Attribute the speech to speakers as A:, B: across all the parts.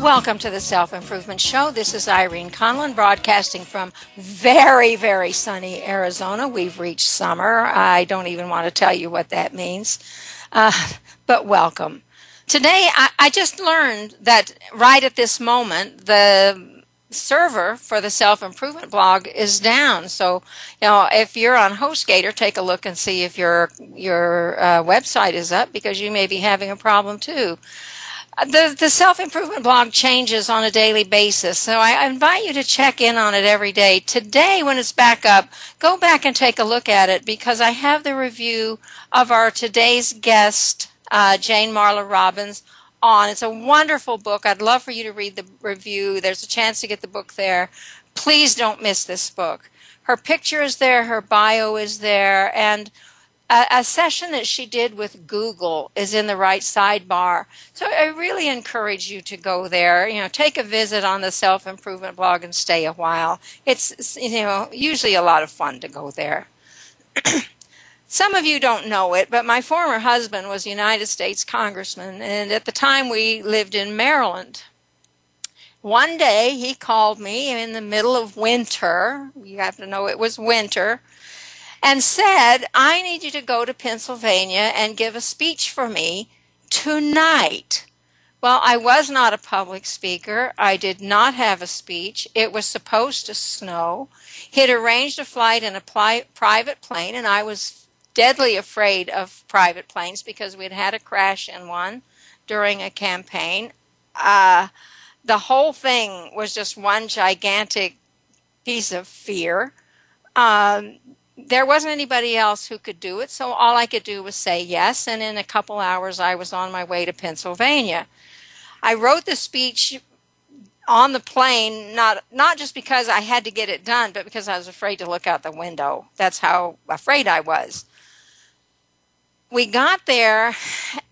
A: Welcome to the Self Improvement Show. This is Irene Conlon broadcasting from very, very sunny Arizona. We've reached summer. I don't even want to tell you what that means, uh, but welcome. Today, I, I just learned that right at this moment, the server for the self improvement blog is down. So, you know, if you're on HostGator, take a look and see if your your uh, website is up because you may be having a problem too. The, the self improvement blog changes on a daily basis, so I invite you to check in on it every day. Today, when it's back up, go back and take a look at it because I have the review of our today's guest, uh, Jane Marla Robbins, on. It's a wonderful book. I'd love for you to read the review. There's a chance to get the book there. Please don't miss this book. Her picture is there, her bio is there, and a, a, session that she did with Google is in the right sidebar. So I really encourage you to go there. You know, take a visit on the self improvement blog and stay a while. It's you know usually a lot of fun to go there. Some of you don't know it, but my former husband was a United States Congressman, and at the time we lived in Maryland. One day he called me in the middle of winter. You have to know it was winter and said, I need you to go to Pennsylvania and give a speech for me tonight. Well, I was not a public speaker. I did not have a speech. It was supposed to snow. He had arranged a flight in a pli- private plane, and I was deadly afraid of private planes because we had had a crash in one during a campaign. Uh, the whole thing was just one gigantic piece of fear. Um, there wasn't anybody else who could do it, so all I could do was say yes, and in a couple hours I was on my way to Pennsylvania. I wrote the speech on the plane not not just because I had to get it done, but because I was afraid to look out the window. That's how afraid I was we got there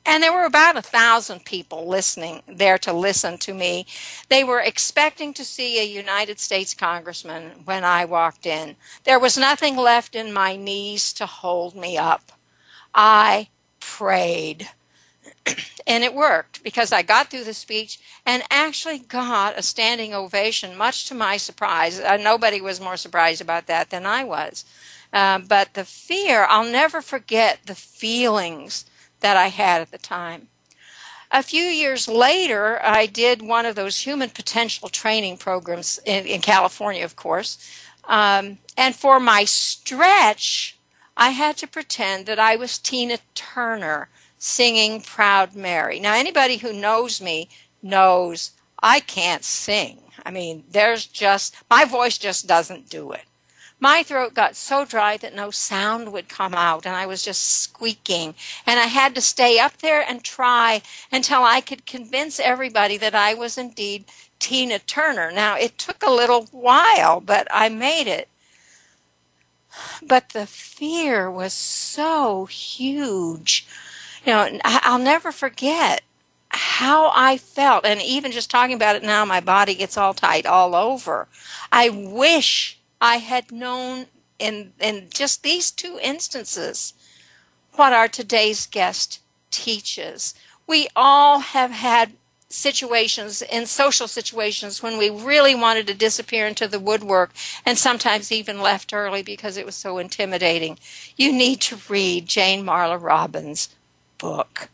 A: and there were about a thousand people listening there to listen to me. They were expecting to see a United States congressman when I walked in. There was nothing left in my knees to hold me up. I prayed. and it worked because I got through the speech and actually got a standing ovation, much to my surprise. Uh, nobody was more surprised about that than I was. Uh, but the fear, I'll never forget the feelings that I had at the time. A few years later, I did one of those human potential training programs in, in California, of course. Um, and for my stretch, I had to pretend that I was Tina Turner singing Proud Mary. Now, anybody who knows me knows I can't sing. I mean, there's just, my voice just doesn't do it my throat got so dry that no sound would come out and I was just squeaking. And I had to stay up there and try until I could convince everybody that I was indeed Tina Turner. Now, it took a little while, but I made it. But the fear was so huge. You know, I'll never forget how I felt. And even just talking about it now, my body gets all tight all over. I wish I had known in, in just these two instances what our today's guest teaches. We all have had situations in social situations when we really wanted to disappear into the woodwork and sometimes even left early because it was so intimidating. You need to read Jane Marla Robbins' book.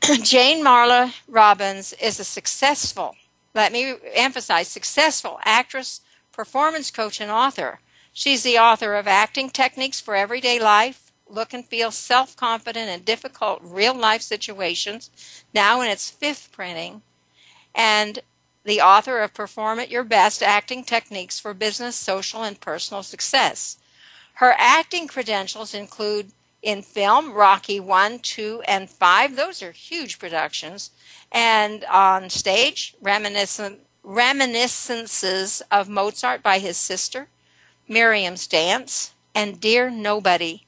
A: Jane Marla Robbins is a successful, let me emphasize, successful actress, performance coach, and author. She's the author of Acting Techniques for Everyday Life, look and feel self confident in difficult real life situations, now in its fifth printing, and the author of Perform at Your Best Acting Techniques for Business, Social, and Personal Success. Her acting credentials include in film Rocky 1, 2, and 5. Those are huge productions. And on stage, reminiscent, reminiscences of Mozart by his sister, Miriam's Dance, and Dear Nobody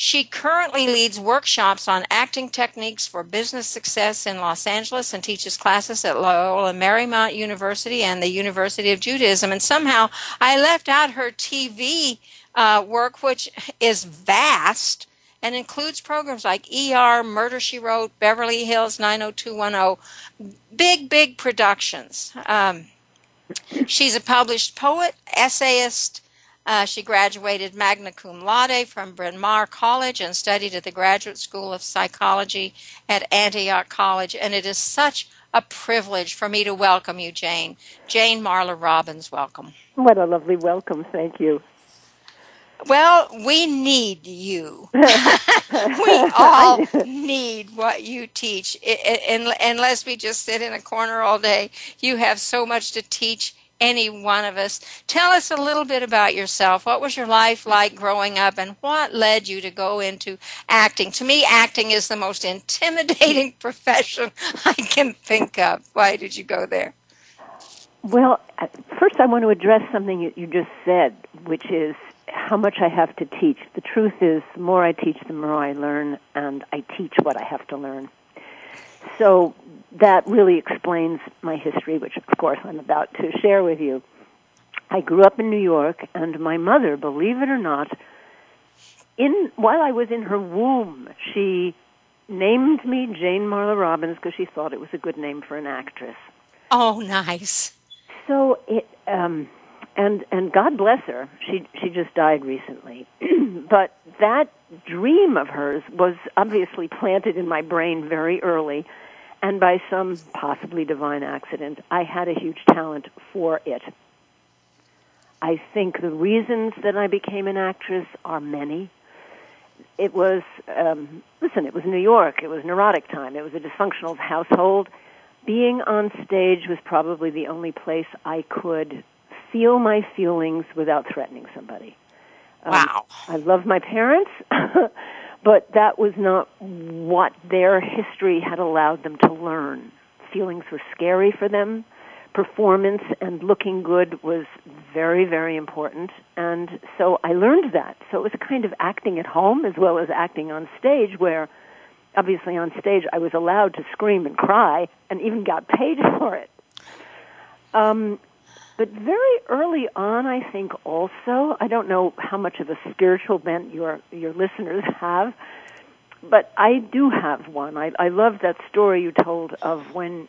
A: she currently leads workshops on acting techniques for business success in Los Angeles and teaches classes at Loyola Marymount University and the University of Judaism. And somehow I left out her TV uh, work, which is vast and includes programs like ER, Murder She Wrote, Beverly Hills 90210, big, big productions. Um, she's a published poet, essayist, uh, she graduated magna cum laude from Bryn Mawr College and studied at the Graduate School of Psychology at Antioch College. And it is such a privilege for me to welcome you, Jane. Jane Marla Robbins, welcome.
B: What a lovely welcome. Thank you.
A: Well, we need you. we all need what you teach. And unless we just sit in a corner all day, you have so much to teach any one of us. Tell us a little bit about yourself. What was your life like growing up and what led you to go into acting? To me, acting is the most intimidating profession I can think of. Why did you go there?
B: Well, first I want to address something you, you just said, which is how much I have to teach. The truth is, the more I teach, the more I learn, and I teach what I have to learn. So that really explains my history, which of course I'm about to share with you. I grew up in New York, and my mother, believe it or not, in while I was in her womb, she named me Jane Marla Robbins because she thought it was a good name for an actress.
A: Oh, nice.
B: So it um and and God bless her. She she just died recently. but that dream of hers was obviously planted in my brain very early and by some possibly divine accident, I had a huge talent for it. I think the reasons that I became an actress are many. It was, um, listen, it was New York. It was neurotic time. It was a dysfunctional household. Being on stage was probably the only place I could feel my feelings without threatening somebody.
A: Um, wow.
B: I love my parents. but that was not what their history had allowed them to learn. Feelings were scary for them. Performance and looking good was very, very important. And so I learned that. So it was kind of acting at home as well as acting on stage where obviously on stage I was allowed to scream and cry and even got paid for it. Um, but very early on, I think also, I don't know how much of a spiritual bent your your listeners have, but I do have one. I, I love that story you told of when,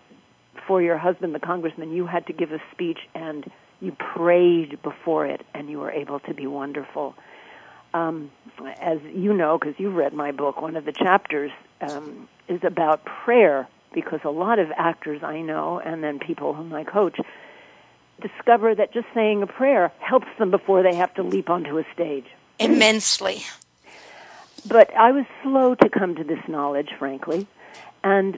B: for your husband, the congressman, you had to give a speech and you prayed before it, and you were able to be wonderful. Um, as you know, because you've read my book, one of the chapters um, is about prayer, because a lot of actors I know, and then people whom I coach discover that just saying a prayer helps them before they have to leap onto a stage.
A: Immensely.
B: But I was slow to come to this knowledge, frankly. And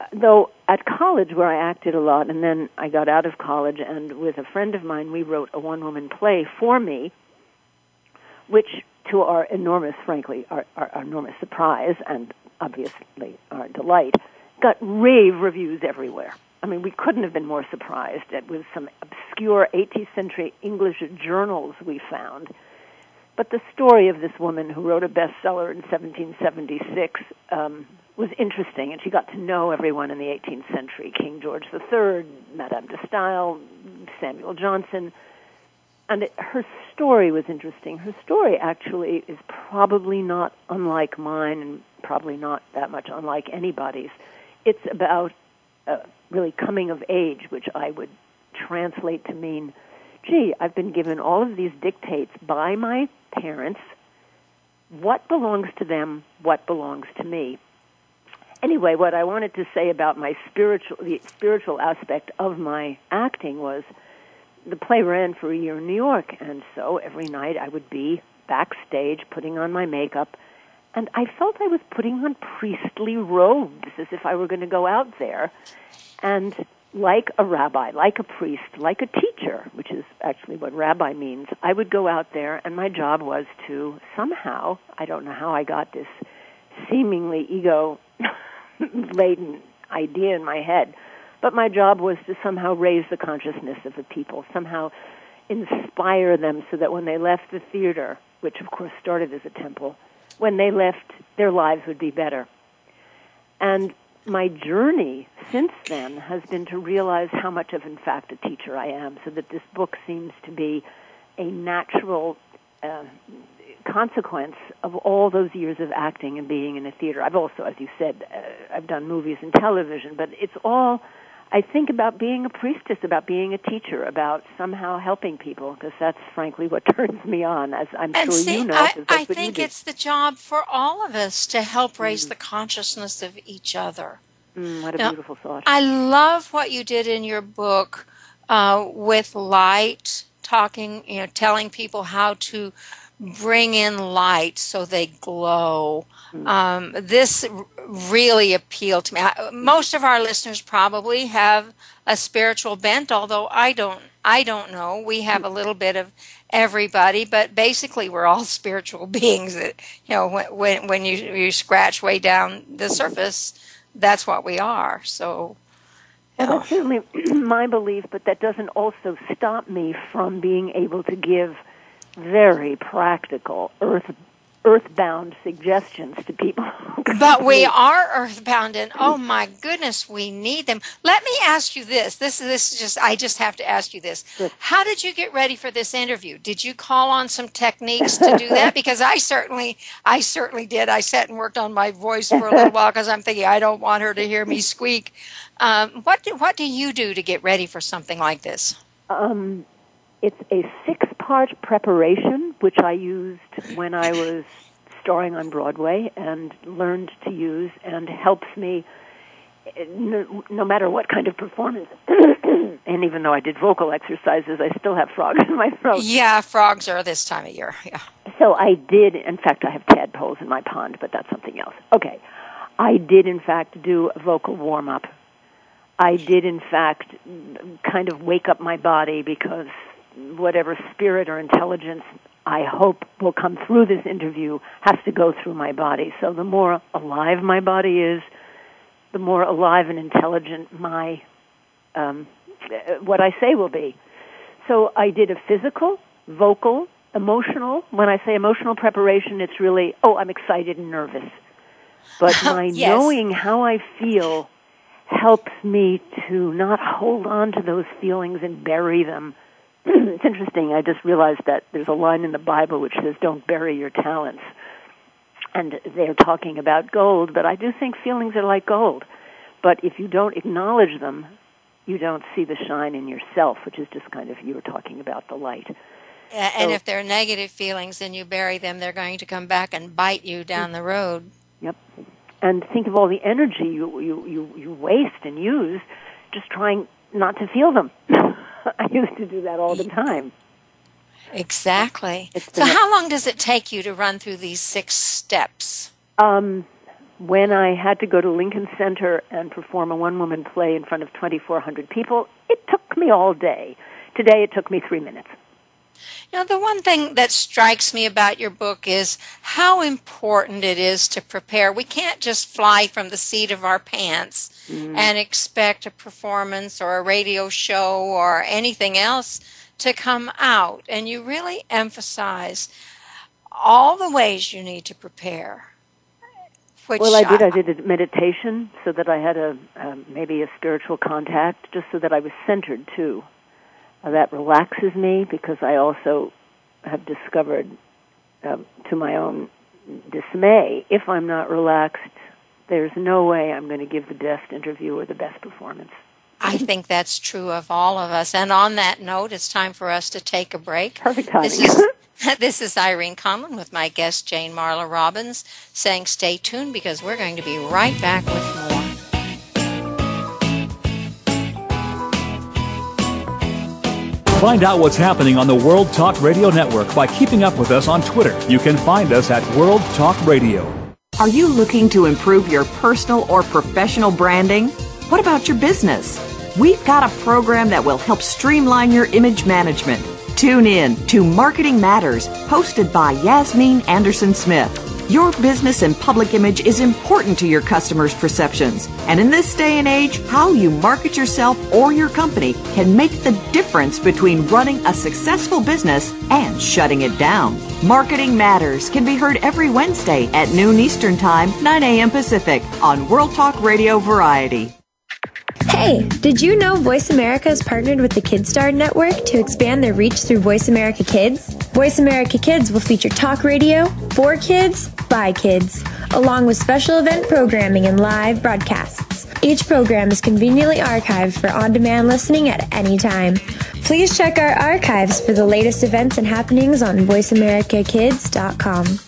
B: uh, though at college where I acted a lot, and then I got out of college, and with a friend of mine, we wrote a one woman play for me, which to our enormous, frankly, our, our, our enormous surprise and obviously our delight, got rave reviews everywhere. I mean, we couldn't have been more surprised. It was some obscure 18th century English journals we found. But the story of this woman who wrote a bestseller in 1776 um, was interesting, and she got to know everyone in the 18th century King George III, Madame de Stael, Samuel Johnson. and it, her story was interesting. Her story actually is probably not unlike mine, and probably not that much unlike anybody's. It's about uh, really coming of age, which I would translate to mean, gee, I've been given all of these dictates by my parents. What belongs to them? What belongs to me? Anyway, what I wanted to say about my spiritual, the spiritual aspect of my acting was the play ran for a year in New York, and so every night I would be backstage putting on my makeup, and I felt I was putting on priestly robes as if I were going to go out there, and like a rabbi, like a priest, like a teacher, which is actually what rabbi means, I would go out there, and my job was to somehow, I don't know how I got this seemingly ego laden idea in my head but my job was to somehow raise the consciousness of the people, somehow inspire them so that when they left the theater, which of course started as a temple, when they left, their lives would be better. And my journey since then has been to realize how much of, in fact, a teacher I am, so that this book seems to be a natural uh, consequence of all those years of acting and being in a theater. I've also, as you said, uh, I've done movies and television, but it's all I think about being a priestess, about being a teacher, about somehow helping people, because that's frankly what turns me on, as I'm
A: and
B: sure
A: see,
B: you know.
A: I, I think it's the job for all of us to help raise mm. the consciousness of each other.
B: Mm, what a now, beautiful thought.
A: I love what you did in your book uh, with light, talking, you know, telling people how to bring in light so they glow. Mm. Um, this really appealed to me. Most of our listeners probably have a spiritual bent, although I don't. I don't know. We have a little bit of everybody, but basically we're all spiritual beings. That you know, when when you you scratch way down the surface, that's what we are. So.
B: That's certainly my belief, but that doesn't also stop me from being able to give very practical, earth earthbound suggestions to people.
A: but we are earthbound and oh my goodness, we need them. Let me ask you this. This is this is just I just have to ask you this. How did you get ready for this interview? Did you call on some techniques to do that? because I certainly I certainly did. I sat and worked on my voice for a little while because I'm thinking I don't want her to hear me squeak. Um, what do, what do you do to get ready for something like this?
B: Um, it's a six part preparation, which I used when I was starring on Broadway and learned to use and helps me no, no matter what kind of performance. and even though I did vocal exercises, I still have frogs in my throat.
A: Yeah, frogs are this time of year. Yeah.
B: So I did, in fact, I have tadpoles in my pond, but that's something else. Okay. I did, in fact, do a vocal warm up. I did, in fact, kind of wake up my body because whatever spirit or intelligence I hope will come through this interview has to go through my body. So the more alive my body is, the more alive and intelligent my um, what I say will be. So I did a physical, vocal, emotional. When I say emotional preparation, it's really oh I'm excited and nervous. But my yes. knowing how I feel helps me to not hold on to those feelings and bury them it's interesting. I just realized that there's a line in the Bible which says, "Don't bury your talents," and they're talking about gold. But I do think feelings are like gold. But if you don't acknowledge them, you don't see the shine in yourself, which is just kind of you were talking about the light.
A: and so, if they're negative feelings and you bury them, they're going to come back and bite you down mm. the road.
B: Yep. And think of all the energy you you you, you waste and use just trying not to feel them. I used to do that all the time.
A: Exactly. So, how long does it take you to run through these six steps?
B: Um, when I had to go to Lincoln Center and perform a one woman play in front of 2,400 people, it took me all day. Today, it took me three minutes.
A: You know, the one thing that strikes me about your book is how important it is to prepare. We can't just fly from the seat of our pants mm. and expect a performance or a radio show or anything else to come out. And you really emphasize all the ways you need to prepare.
B: well, I did. I did a meditation so that I had a maybe a spiritual contact, just so that I was centered too that relaxes me because I also have discovered, uh, to my own dismay, if I'm not relaxed, there's no way I'm going to give the best interview or the best performance.
A: I think that's true of all of us. And on that note, it's time for us to take a break.
B: Perfect timing.
A: This is, this is Irene Conlon with my guest Jane Marla Robbins saying stay tuned because we're going to be right back with more.
C: Find out what's happening on the World Talk Radio Network by keeping up with us on Twitter. You can find us at World Talk Radio.
D: Are you looking to improve your personal or professional branding? What about your business? We've got a program that will help streamline your image management. Tune in to Marketing Matters, hosted by Yasmin Anderson Smith. Your business and public image is important to your customers' perceptions. And in this day and age, how you market yourself or your company can make the difference between running a successful business and shutting it down. Marketing Matters can be heard every Wednesday at noon Eastern Time, 9 a.m. Pacific on World Talk Radio Variety.
E: Hey, did you know Voice America has partnered with the KidStar Network to expand their reach through Voice America Kids? Voice America Kids will feature talk radio for kids by kids, along with special event programming and live broadcasts. Each program is conveniently archived for on demand listening at any time. Please check our archives for the latest events and happenings on VoiceAmericaKids.com.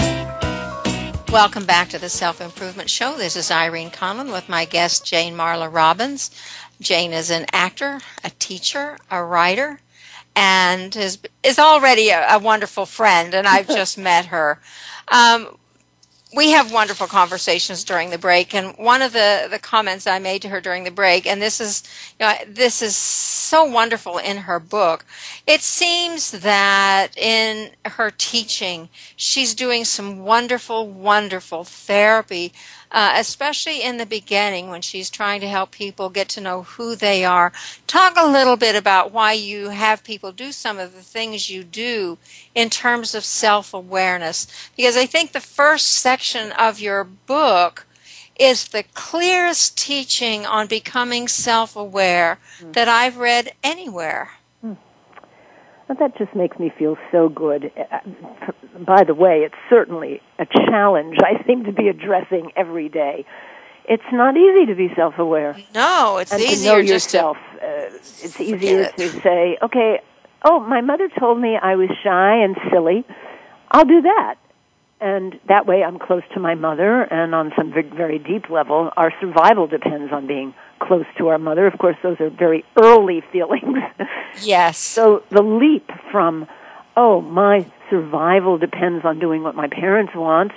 A: Welcome back to the Self Improvement Show. This is Irene Conlon with my guest Jane Marla Robbins. Jane is an actor, a teacher, a writer, and is is already a, a wonderful friend. And I've just met her. Um, we have wonderful conversations during the break, and one of the the comments I made to her during the break, and this is you know, this is so wonderful in her book. It seems that in her teaching, she's doing some wonderful, wonderful therapy uh, especially in the beginning when she's trying to help people get to know who they are. Talk a little bit about why you have people do some of the things you do in terms of self awareness. Because I think the first section of your book is the clearest teaching on becoming self aware mm. that I've read anywhere.
B: Well, that just makes me feel so good. Uh, by the way, it's certainly a challenge I seem to be addressing every day. It's not easy to be self-aware.
A: No, it's
B: and
A: easier
B: to know yourself.
A: To
B: uh, it's easier to say, okay, oh, my mother told me I was shy and silly. I'll do that. And that way I'm close to my mother, and on some very deep level, our survival depends on being close to our mother. Of course, those are very early feelings.
A: Yes.
B: so the leap from, oh, my survival depends on doing what my parents want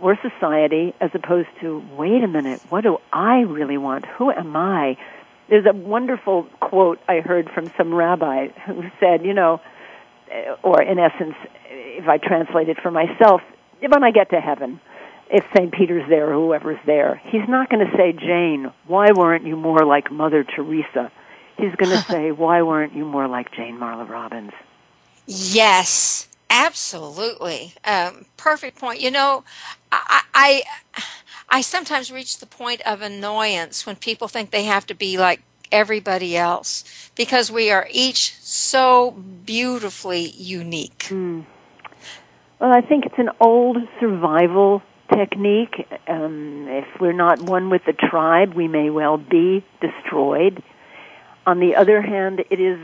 B: or society, as opposed to, wait a minute, what do I really want? Who am I? There's a wonderful quote I heard from some rabbi who said, you know, or in essence, if I translate it for myself, when I get to heaven, if St. Peter's there or whoever's there, he's not going to say, Jane, why weren't you more like Mother Teresa? He's going to say, why weren't you more like Jane Marla Robbins?
A: Yes, absolutely. Um, perfect point. You know, I, I, I sometimes reach the point of annoyance when people think they have to be like everybody else because we are each so beautifully unique.
B: Mm. Well, I think it's an old survival technique. Um, if we're not one with the tribe, we may well be destroyed. On the other hand, it is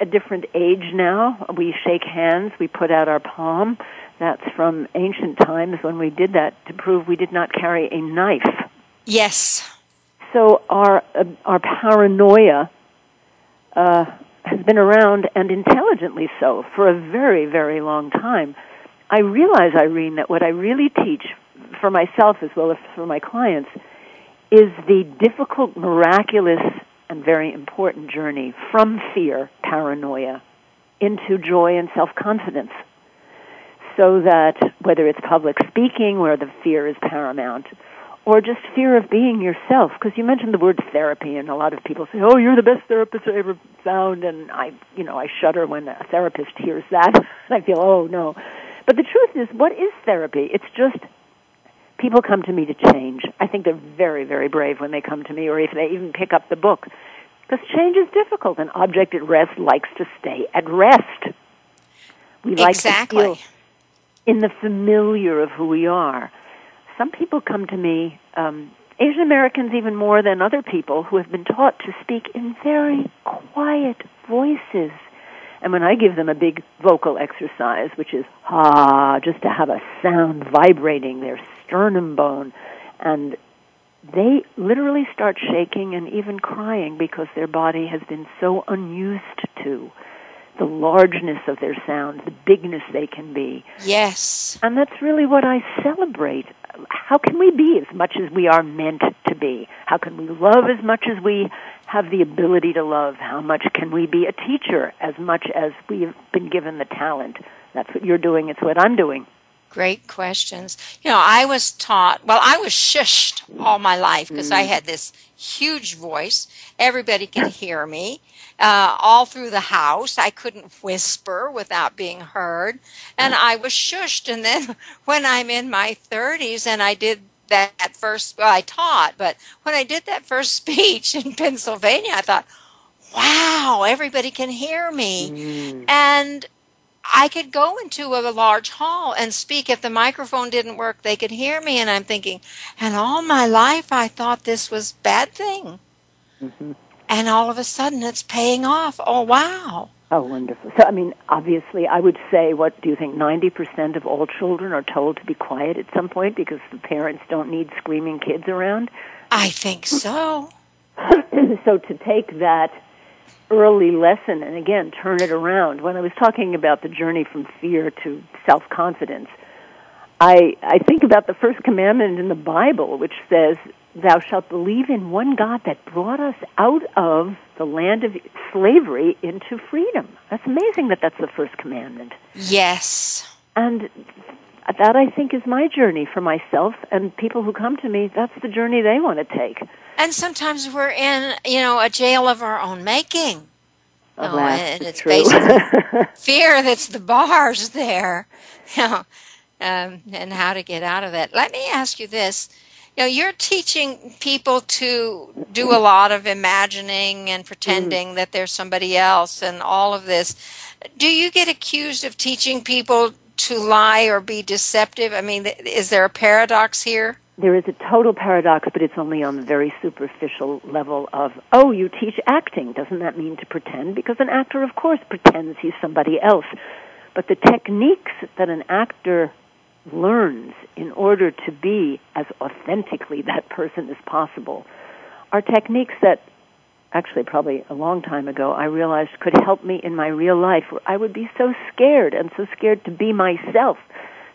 B: a different age now. We shake hands, we put out our palm. That's from ancient times when we did that to prove we did not carry a knife.
A: Yes.
B: So our uh, our paranoia uh, has been around, and intelligently so, for a very, very long time. I realize, Irene, that what I really teach for myself as well as for my clients is the difficult, miraculous, and very important journey from fear, paranoia, into joy and self confidence. So that whether it's public speaking where the fear is paramount, or just fear of being yourself, because you mentioned the word therapy, and a lot of people say, "Oh, you're the best therapist I ever found," and I, you know, I shudder when a therapist hears that. and I feel, "Oh no," but the truth is, what is therapy? It's just people come to me to change. I think they're very, very brave when they come to me, or if they even pick up the book, because change is difficult. An object at rest likes to stay at rest. We like
A: exactly.
B: to feel in the familiar of who we are. Some people come to me, um, Asian Americans even more than other people, who have been taught to speak in very quiet voices. And when I give them a big vocal exercise, which is ha, just to have a sound vibrating their sternum bone, and they literally start shaking and even crying because their body has been so unused to the largeness of their sound, the bigness they can be.
A: Yes.
B: And that's really what I celebrate. How can we be as much as we are meant to be? How can we love as much as we have the ability to love? How much can we be a teacher as much as we've been given the talent? That's what you're doing, it's what I'm doing.
A: Great questions. You know, I was taught, well, I was shushed all my life because I mm. had this huge voice. Everybody could hear me. Uh, all through the house, I couldn't whisper without being heard. And I was shushed. And then when I'm in my 30s and I did that first, well, I taught, but when I did that first speech in Pennsylvania, I thought, wow, everybody can hear me. And I could go into a large hall and speak. If the microphone didn't work, they could hear me. And I'm thinking, and all my life I thought this was bad thing. And all of a sudden it's paying off. Oh, wow.
B: Oh, wonderful. So, I mean, obviously, I would say, what do you think? 90% of all children are told to be quiet at some point because the parents don't need screaming kids around.
A: I think so.
B: so, to take that early lesson and again turn it around, when I was talking about the journey from fear to self confidence, I, I think about the first commandment in the Bible, which says, Thou shalt believe in one God that brought us out of the land of slavery into freedom. That's amazing that that's the first commandment.
A: Yes.
B: And that I think is my journey for myself and people who come to me, that's the journey they want to take.
A: And sometimes we're in, you know, a jail of our own making.
B: Oh,
A: and it's
B: true.
A: basically fear that's the bars there. You know, um, and how to get out of it. Let me ask you this. You know, you're teaching people to do a lot of imagining and pretending mm. that they're somebody else and all of this. Do you get accused of teaching people to lie or be deceptive? I mean, is there a paradox here?
B: there is a total paradox, but it's only on the very superficial level of, oh, you teach acting. Doesn't that mean to pretend? Because an actor, of course, pretends he's somebody else. But the techniques that an actor learns in order to be as authentically that person as possible are techniques that actually probably a long time ago I realized could help me in my real life where I would be so scared and so scared to be myself.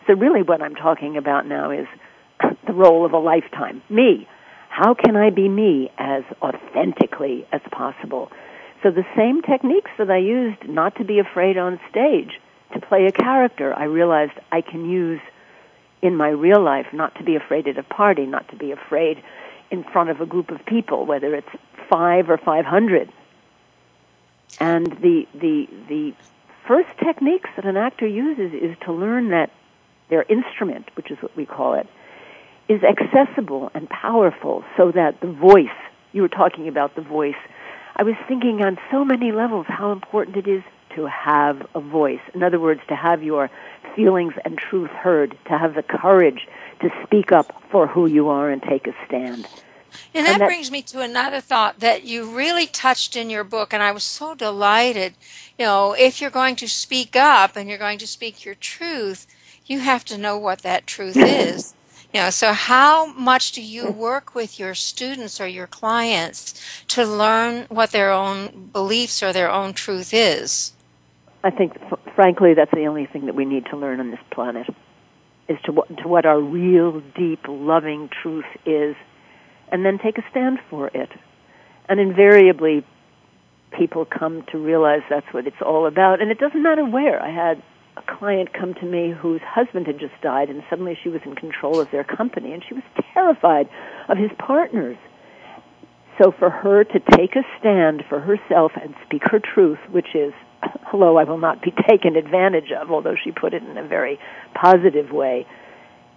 B: So really what I'm talking about now is the role of a lifetime. Me. How can I be me as authentically as possible? So the same techniques that I used not to be afraid on stage, to play a character, I realized I can use in my real life, not to be afraid at a party, not to be afraid in front of a group of people, whether it's five or five hundred. And the the the first techniques that an actor uses is to learn that their instrument, which is what we call it, is accessible and powerful so that the voice, you were talking about the voice, I was thinking on so many levels how important it is to have a voice. In other words, to have your feelings and truth heard, to have the courage to speak up for who you are and take a stand.
A: And that,
B: And that-
A: brings me to another thought that you really touched in your book, and I was so delighted. You know, if you're going to speak up and you're going to speak your truth, you have to know what that truth is. You know, so how much do you work with your students or your clients to learn what their own beliefs or their own truth is?
B: I think, frankly, that's the only thing that we need to learn on this planet is to what, to what our real, deep, loving truth is, and then take a stand for it. And invariably, people come to realize that's what it's all about. And it doesn't matter where. I had a client come to me whose husband had just died, and suddenly she was in control of their company, and she was terrified of his partners. So for her to take a stand for herself and speak her truth, which is, hello, I will not be taken advantage of, although she put it in a very positive way,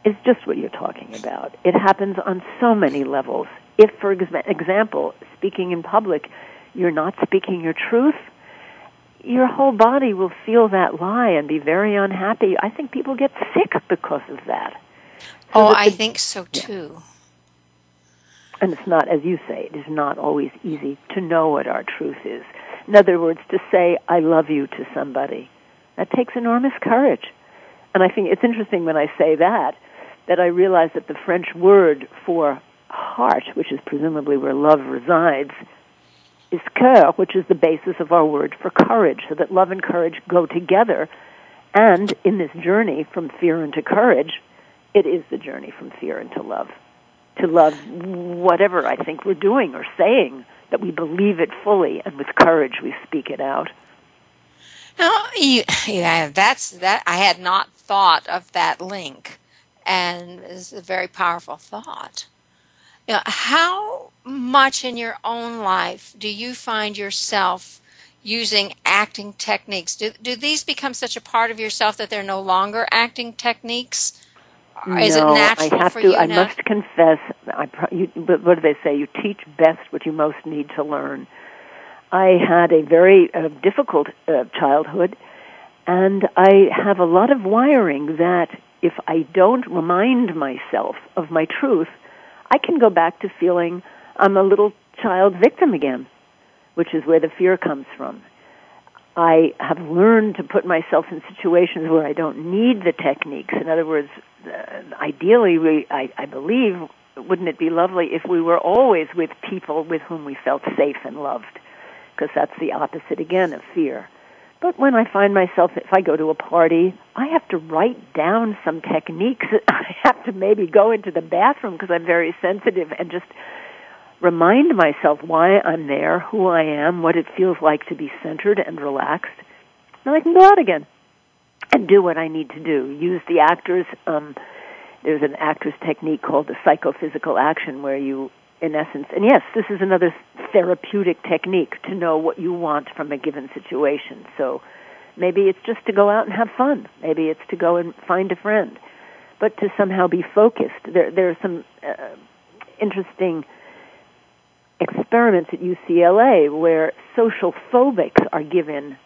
B: is just what you're talking about. It happens on so many levels. If, for example, speaking in public, you're not speaking your truth, your whole body will feel that lie and be very unhappy. I think people get sick because of that.
A: So oh, that I think so too. Yeah.
B: And it's not, as you say, it is not always easy to know what our truth is. In other words, to say, I love you to somebody. That takes enormous courage. And I think it's interesting when I say that, that I realize that the French word for heart, which is presumably where love resides, is cœur, which is the basis of our word for courage, so that love and courage go together. And in this journey from fear into courage, it is the journey from fear into love. To love whatever I think we're doing or saying, that we believe it fully, and with courage we speak it out.
A: No, you, yeah, that's that. I had not thought of that link, and it's a very powerful thought. You know, how much in your own life do you find yourself using acting techniques? Do, do these become such a part of yourself that they're no longer acting techniques? Is
B: no,
A: it natural
B: I have
A: for
B: to.
A: you
B: I
A: now?
B: must confess. I, you, what do they say? You teach best what you most need to learn. I had a very uh, difficult uh, childhood, and I have a lot of wiring that if I don't remind myself of my truth, I can go back to feeling I'm a little child victim again, which is where the fear comes from. I have learned to put myself in situations where I don't need the techniques. In other words, uh, ideally, we, I, I believe, wouldn't it be lovely if we were always with people with whom we felt safe and loved? Because that's the opposite again of fear. But when I find myself, if I go to a party, I have to write down some techniques. I have to maybe go into the bathroom because I'm very sensitive and just remind myself why I'm there, who I am, what it feels like to be centered and relaxed. Then I can go out again and do what I need to do. Use the actors. Um, there's an actor's technique called the psychophysical action where you in essence. And yes, this is another therapeutic technique to know what you want from a given situation. So maybe it's just to go out and have fun. Maybe it's to go and find a friend. But to somehow be focused. There, there are some uh, interesting experiments at UCLA where social phobics are given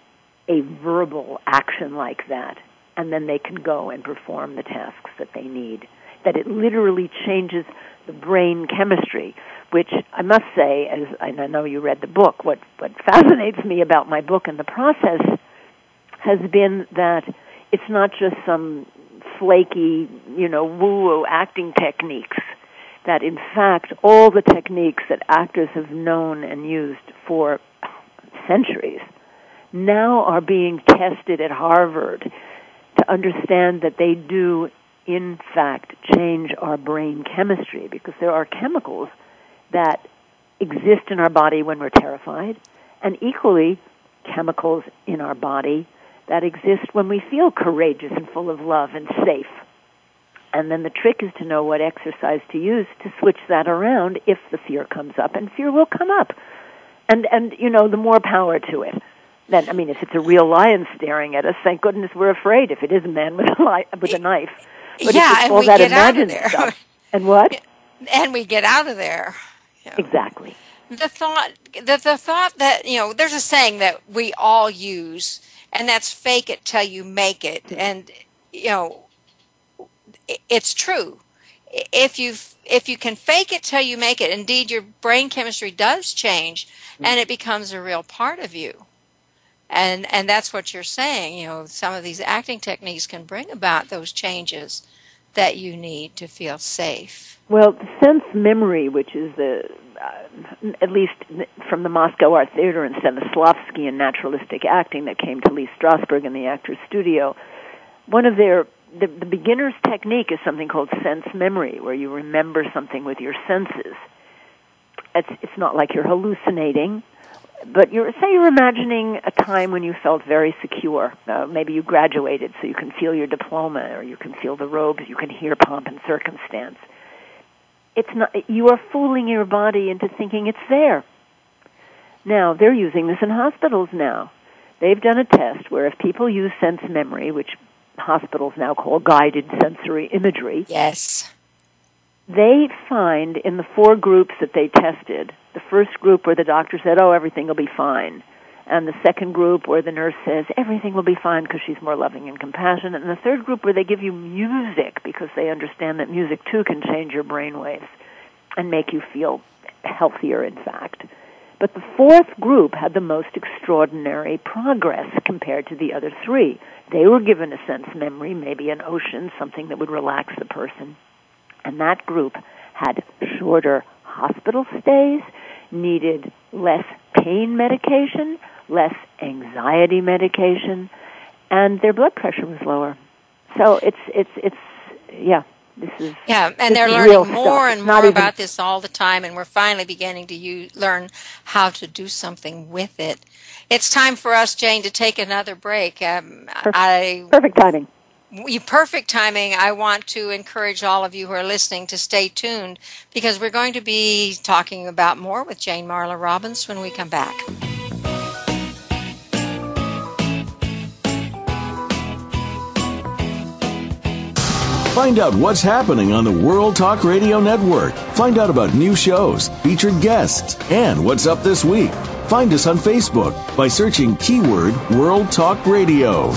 B: a verbal action like that, and then they can go and perform the tasks that they need. That it literally changes the brain chemistry, which I must say, as I know you read the book, what, what fascinates me about my book and the process has been that it's not just some flaky, you know, woo-woo acting techniques. That in fact, all the techniques that actors have known and used for centuries now are being tested at Harvard to understand that they do in fact change our brain chemistry because there are chemicals that exist in our body when we're terrified and equally chemicals in our body that exist when we feel courageous and full of love and safe. And then the trick is to know what exercise to use to switch that around if the fear comes up and fear will come up. And and you know, the more power to it. Then I mean if it's a real lion staring at us, thank goodness we're afraid if it is a man with a li- with a knife. But
A: yeah,
B: and we
A: get out of there.
B: Stuff, and what?
A: And we get out of there.
B: You know. Exactly.
A: The thought, the, the thought that you know, there's a saying that we all use, and that's "fake it till you make it," mm-hmm. and you know, it's true. If you if you can fake it till you make it, indeed, your brain chemistry does change, mm-hmm. and it becomes a real part of you and and that's what you're saying you know some of these acting techniques can bring about those changes that you need to feel safe?
B: Well, sense memory, which is the uh, at least from the Moscow Art Theater and Stanislavski and naturalistic acting that came to Lee Strasberg in the Actors Studio. One of their the, the beginner's technique is something called sense memory, where you remember something with your senses. It's it's not like you're hallucinating, but you're say you're imagining a time when you felt very secure. Uh, maybe you graduated, so you can feel your diploma, or you can feel the robes, you can hear pomp and circumstance it's not you are fooling your body into thinking it's there. Now, they're using this in hospitals now. They've done a test where if people use sense memory, which hospitals now call guided sensory imagery.
A: Yes.
B: They find in the four groups that they tested, the first group where the doctor said, "Oh, everything will be fine." and the second group where the nurse says everything will be fine because she's more loving and compassionate, and the third group where they give you music because they understand that music too can change your brain waves and make you feel healthier, in fact. But the fourth group had the most extraordinary progress compared to the other three. They were given a sense memory, maybe an ocean, something that would relax the person. And that group had shorter hospital stays, needed less pain medication, less anxiety medication, and their blood pressure was lower. So it's it's it's yeah. This is
A: yeah, and they're learning more and more even, about this all the time, and we're finally beginning to use, learn how to do something with it. It's time for us, Jane, to take another break. Um,
B: perfect, I perfect timing.
A: Perfect timing. I want to encourage all of you who are listening to stay tuned because we're going to be talking about more with Jane Marla Robbins when we come back.
F: Find out what's happening on the World Talk Radio Network. Find out about new shows, featured guests, and what's up this week. Find us on Facebook by searching keyword World Talk Radio.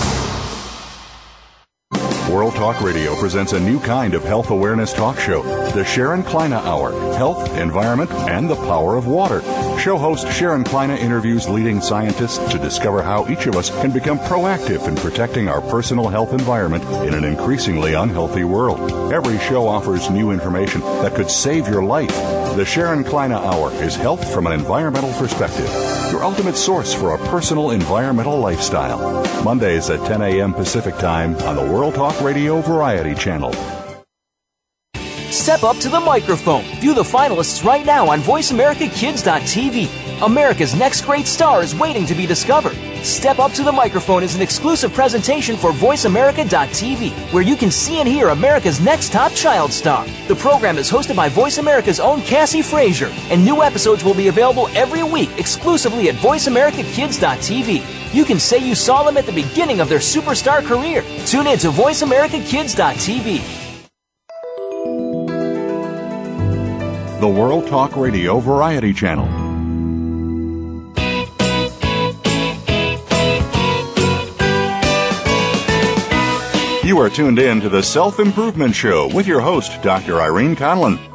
G: World Talk Radio presents a new kind of health awareness talk show, the Sharon Kleyne Hour Health, Environment, and the Power of Water. Show host Sharon Kleyne interviews leading scientists to discover how each of us can become proactive in protecting our personal health environment in an increasingly unhealthy world. Every show offers new information that could save your life. The Sharon Kleyne Hour is health from an environmental perspective, your ultimate source for a personal environmental lifestyle. Mondays at 10 a.m. Pacific Time on the World Talk Radio Variety Channel.
H: Step up to the microphone. View the finalists right now on VoiceAmericaKids.tv. America's next great star is waiting to be discovered. Step Up to the Microphone is an exclusive presentation for VoiceAmerica.tv, where you can see and hear America's next top child star. The program is hosted by Voice America's own Cassie Frazier, and new episodes will be available every week exclusively at VoiceAmericaKids.tv. You can say you saw them at the beginning of their superstar career. Tune in to VoiceAmericaKids.tv.
G: the World Talk Radio Variety Channel. You are tuned in to the Self Improvement Show with your host, Dr. Irene Conlon.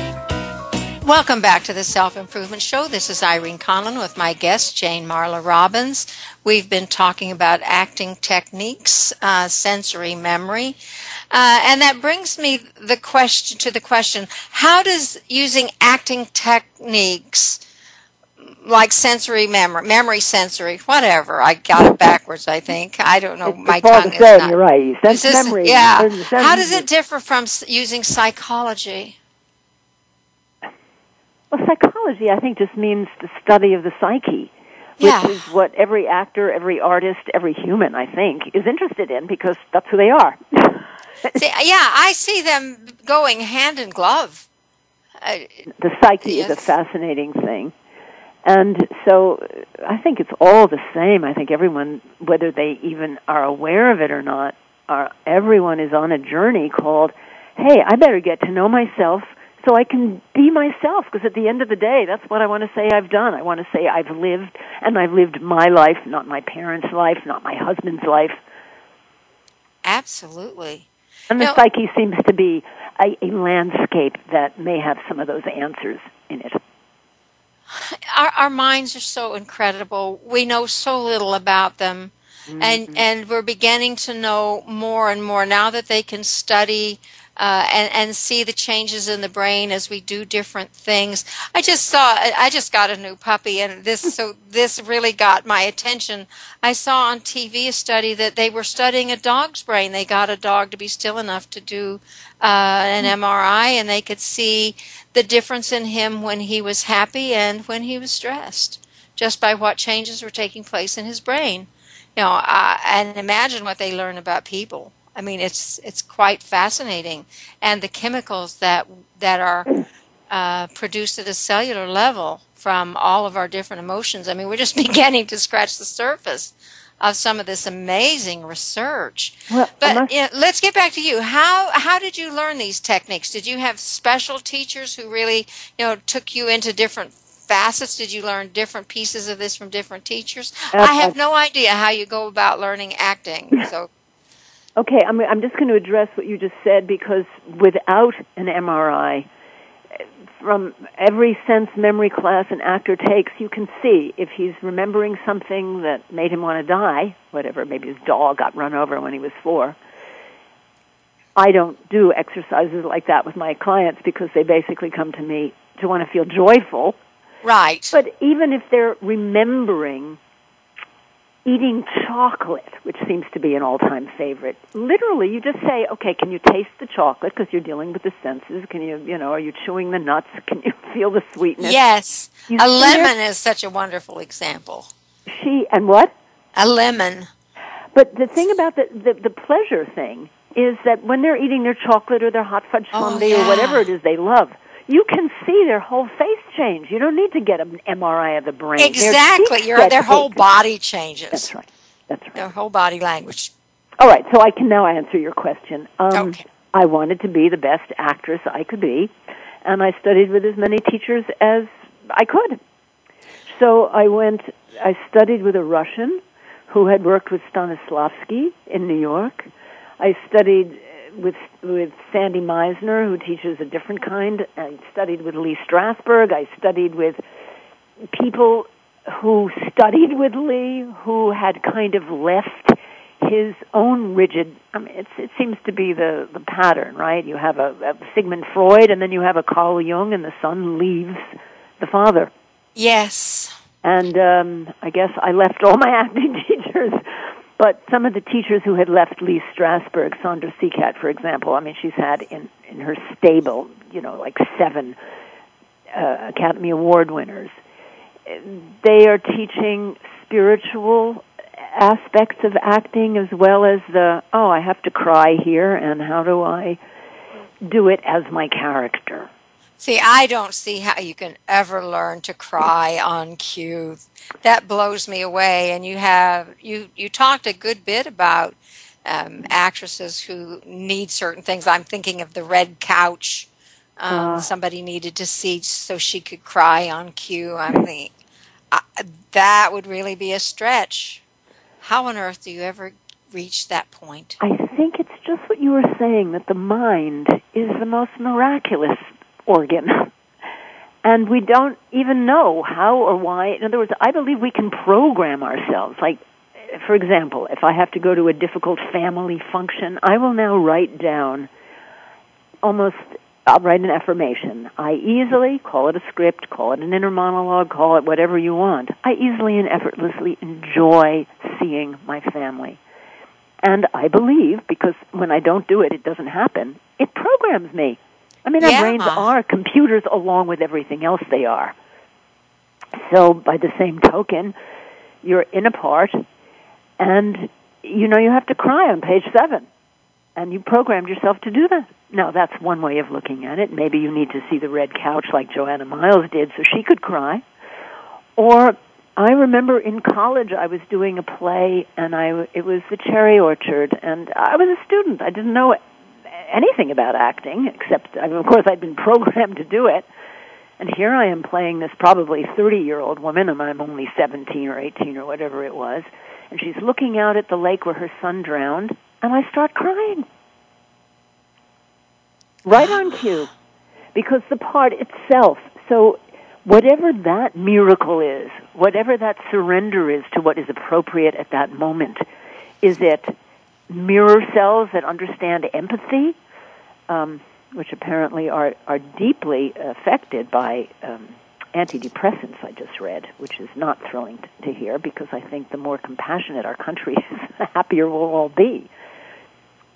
A: Welcome back to the Self Improvement Show. This is Irene Conlon with my guest, Jane Marla Robbins. We've been talking about acting techniques, uh, sensory memory. Uh, and that brings me the question to the question, how does using acting techniques like sensory memory, memory sensory, whatever. I got it backwards. I think I don't know.
B: It's
A: my
B: tongue
A: is
B: not. You're right. Sense memory.
A: Yeah. How does it differ from using psychology?
B: Well, psychology, I think, just means the study of the psyche, which is what every actor, every artist, every human, I think, is interested in because that's who they are.
A: see, yeah, I see them going hand in glove. Uh,
B: the psyche
A: yes.
B: is a fascinating thing. And so I think it's all the same. I think everyone, whether they even are aware of it or not, are, everyone is on a journey called, hey, I better get to know myself so I can be myself because at the end of the day, that's what I want to say I've done. I want to say I've lived and I've lived my life, not my parents' life, not my husband's life.
A: Absolutely.
B: And the psyche seems to be a, a landscape that may have some of those answers in it.
A: our, our minds are so incredible. We know so little about them. And mm-hmm. and we're beginning to know more and more now that they can study uh, and and see the changes in the brain as we do different things. I just saw I just got a new puppy and this so this really got my attention. I saw on TV a study that they were studying a dog's brain. They got a dog to be still enough to do uh, an MRI and they could see the difference in him when he was happy and when he was stressed just by what changes were taking place in his brain you know, uh, and imagine what they learn about people. I mean, it's it's quite fascinating, and the chemicals that that are uh, produced at a cellular level from all of our different emotions. I mean, we're just beginning to scratch the surface of some of this amazing research.
B: Well,
A: but
B: must-
A: yeah, let's get back to you. How how did you learn these techniques? Did you have special teachers who really you know took you into different facets? Did you learn different pieces of this from different teachers? I have no idea how you go about learning acting. So
B: Okay, I'm, I'm just going to address what you just said because without an MRI, from every sense memory class an actor takes, you can see if he's remembering something that made him want to die, whatever, maybe his dog got run over when he was four. I don't do exercises like that with my clients because they basically come to me to want to feel joyful.
A: right.
B: But even if they're remembering eating chocolate, which seems to be an all-time favorite, literally you just say, okay, can you taste the chocolate because you're dealing with the senses? Can you, you know, are you chewing the nuts? Can you feel the sweetness?
A: yes,
B: You
A: a lemon is such a wonderful example.
B: She and what?
A: A lemon.
B: But the thing about the, the the pleasure thing is that when they're eating their chocolate or their hot fudge
A: Oh,
B: sundae
A: yeah.
B: or whatever it is they love, you can see their whole face change. You don't need to get an MRI of the brain.
A: Exactly. Your their whole body changes.
B: That's right. That's right.
A: Their whole body language.
B: All right, so I can now answer your question. Um,
A: Okay.
B: I wanted to be the best actress I could be, and I studied with as many teachers as I could. So I went, I studied with a Russian who had worked with Stanislavski in New York. I studied with with Sandy Meisner, who teaches a different kind. I studied with Lee Strasberg. I studied with people who studied with Lee, who had kind of left his own rigid. I mean, it's, it seems to be the the pattern, right? You have a, a Sigmund Freud, and then you have a Carl Jung, and the son leaves the father.
A: Yes.
B: And um, I guess I left all my acting teachers, but some of the teachers who had left Lee Strasberg, Sandra Seacat, for example. I mean, she's had in in her stable, you know, like seven uh, Academy Award winners. They are teaching spiritual aspects of acting as well as the oh, I have to cry here, and how do I do it as my character?
A: See, I don't see how you can ever learn to cry on cue. That blows me away. And you have you you talked a good bit about um, actresses who need certain things. I'm thinking of the red couch. Um, somebody needed to see so she could cry on cue. I'm I, that would really be a stretch. How on earth do you ever reach that point?
B: I think it's just what you were saying that the mind is the most miraculous organ. And we don't even know how or why. In other words, I believe we can program ourselves. Like, for example, if I have to go to a difficult family function, I will now write down almost, I'll write an affirmation. I easily, call it a script, call it an inner monologue, call it whatever you want. I easily and effortlessly enjoy seeing my family. And I believe, because when I don't do it, it doesn't happen, it programs me. I mean, our
A: Yeah.
B: brains are computers along with everything else they are. So, by the same token, you're in a part, and you know you have to cry on page seven, and you programmed yourself to do that. Now, that's one way of looking at it. Maybe you need to see the red couch like Joanna Miles did so she could cry. Or I remember in college I was doing a play and I it was the Cherry Orchard and I was a student. I didn't know anything about acting, except, I mean, of course, I'd been programmed to do it. And here I am playing this probably 30 year old woman, and I'm only 17 or 18 or whatever it was. And she's looking out at the lake where her son drowned, and I start crying. Right on cue. Because the part itself, so whatever that miracle is, whatever that surrender is to what is appropriate at that moment, is it mirror cells that understand empathy, um, which apparently are, are deeply affected by um, antidepressants, I just read, which is not thrilling to, to hear because I think the more compassionate our country is, the happier we'll all be.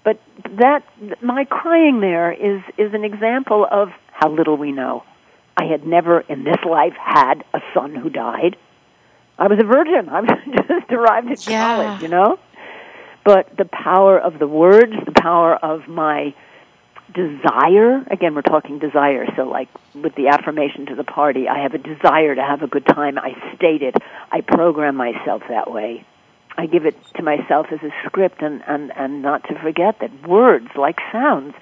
B: But that, my crying there is, is an example of how little we know. I had never in this life had a son who died. I was a virgin. I was just arrived at
A: Yeah.
B: college, you know? But the power of the words, the power of my desire, again, we're talking desire, so like with the affirmation to the party, I have a desire to have a good time. I state it. I program myself that way. I give it to myself as a script and, and, and not to forget that words, like sounds,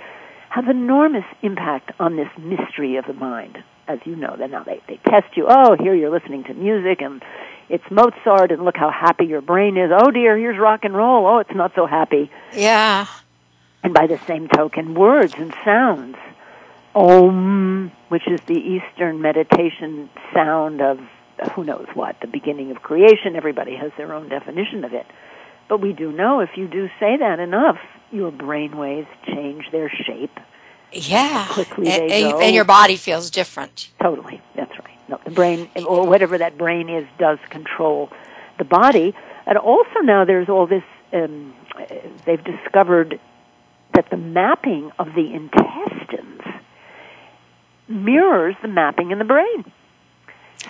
B: have enormous impact on this mystery of the mind. As you know, that now they, they test you. Oh, here you're listening to music and it's Mozart and look how happy your brain is. Oh dear, here's rock and roll. Oh, it's not so happy.
A: Yeah.
B: And by the same token, words and sounds. Om, which is the Eastern meditation sound of who knows what, the beginning of creation. Everybody has their own definition of it. But we do know if you do say that enough, your brain waves change their shape.
A: Yeah.
B: Quickly
A: and,
B: they
A: and-
B: go.
A: and your body feels different.
B: Totally, that's right. No, the brain, or whatever that brain is, does control the body. And also now there's all this, um, they've discovered that the mapping of the intestines mirrors the mapping in the brain.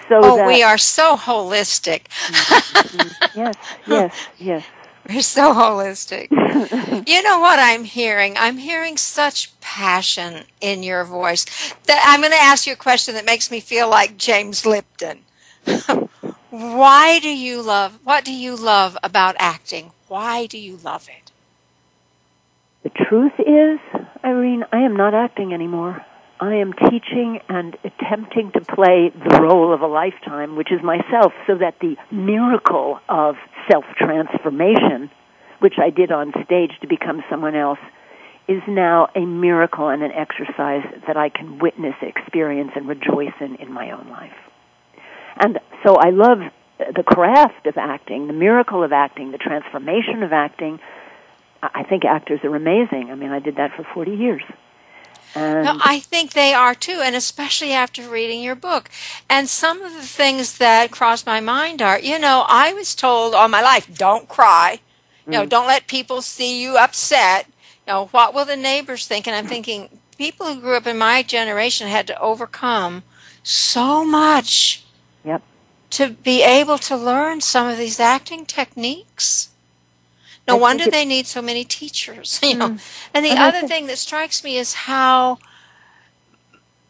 B: So
A: Oh,
B: that,
A: we are so holistic.
B: yes, yes, yes.
A: We're so holistic. you know what I'm hearing? I'm hearing such passion in your voice that I'm going to ask you a question that makes me feel like James Lipton. Why do you love, what do you love about acting? Why do you love it?
B: The truth is, Irene, I am not acting anymore. I am teaching and attempting to play the role of a lifetime, which is myself, so that the miracle of self transformation, which I did on stage to become someone else, is now a miracle and an exercise that I can witness, experience, and rejoice in in my own life. And so I love the craft of acting, the miracle of acting, the transformation of acting. I think actors are amazing. I mean, I did that for 40 years. And
A: No, I think they are too, and especially after reading your book. And some of the things that cross my mind are, you know, I was told all my life, don't cry. You know, mm. don't let people see you upset. You know, what will the neighbors think? And I'm thinking, people who grew up in my generation had to overcome so much
B: Yep.
A: to be able to learn some of these acting techniques. No
B: I
A: wonder they need so many teachers, you know.
B: Mm.
A: And the
B: And
A: other
B: think-
A: thing that strikes me is how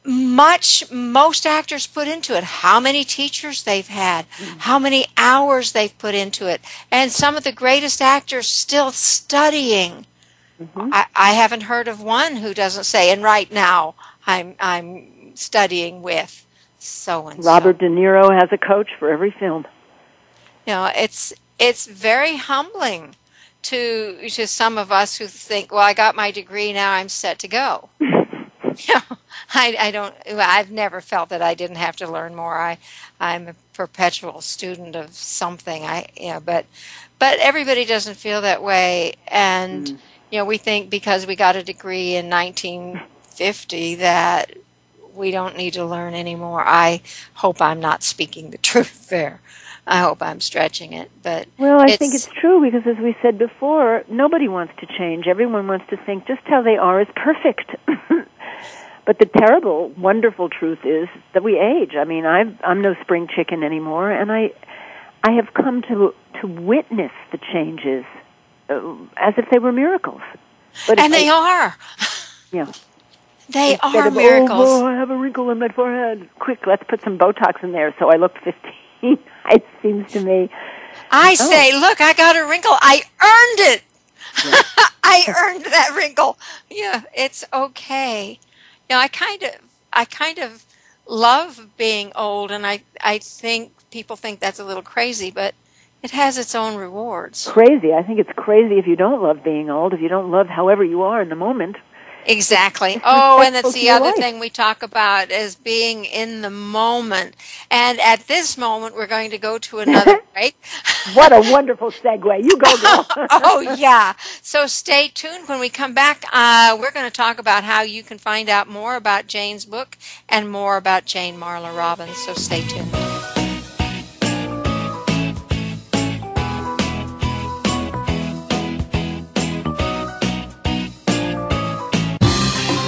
A: much most actors put into it, how many teachers they've had,
B: Mm.
A: how many hours they've put into it, and some of the greatest actors still studying.
B: Mm-hmm.
A: I, I haven't heard of one who doesn't say, and right now I'm I'm studying with so and so.
B: Robert De Niro has a coach for every film.
A: You know, it's it's very humbling to to some of us who think, well, I got my degree now, I'm set to go. you know, I I don't. I've never felt that I didn't have to learn more. I I'm a perpetual student of something. I you know, but but everybody doesn't feel that way, and mm. you know, we think because we got a degree in 1950 that we don't need to learn anymore. I hope I'm not speaking the truth there. I hope I'm stretching it, but
B: Well, I think it's true because, as we said before, nobody wants to change. Everyone wants to think just how they are is perfect. but the terrible, wonderful truth is that we age. I mean, I've, I'm no spring chicken anymore, and I, I have come to to witness the changes uh, as if they were miracles. But
A: and they
B: I-
A: are.
B: Yeah.
A: They
B: Instead
A: are
B: of,
A: miracles.
B: Oh, I have a wrinkle in my forehead. Quick, let's put some Botox in there so I look 15. it seems to me.
A: I
B: Oh.
A: say, look, I got a wrinkle. I earned it. I I earned that wrinkle. Yeah, it's okay. You know, I kind of, I kind of love being old, and I, I think people think that's a little crazy, but it has its own rewards.
B: Crazy. I think it's crazy if you don't love being old, if you don't love however you are in the moment.
A: Exactly. Oh, and that's the other life. thing we talk about is being in the moment. And at this moment, we're going to go to another break.
B: what a wonderful segue. You go, girl.
A: oh, yeah. So stay tuned. When we come back, uh, we're going to talk about how you can find out more about Jane's book and more about Jane Marla Robbins. So stay tuned.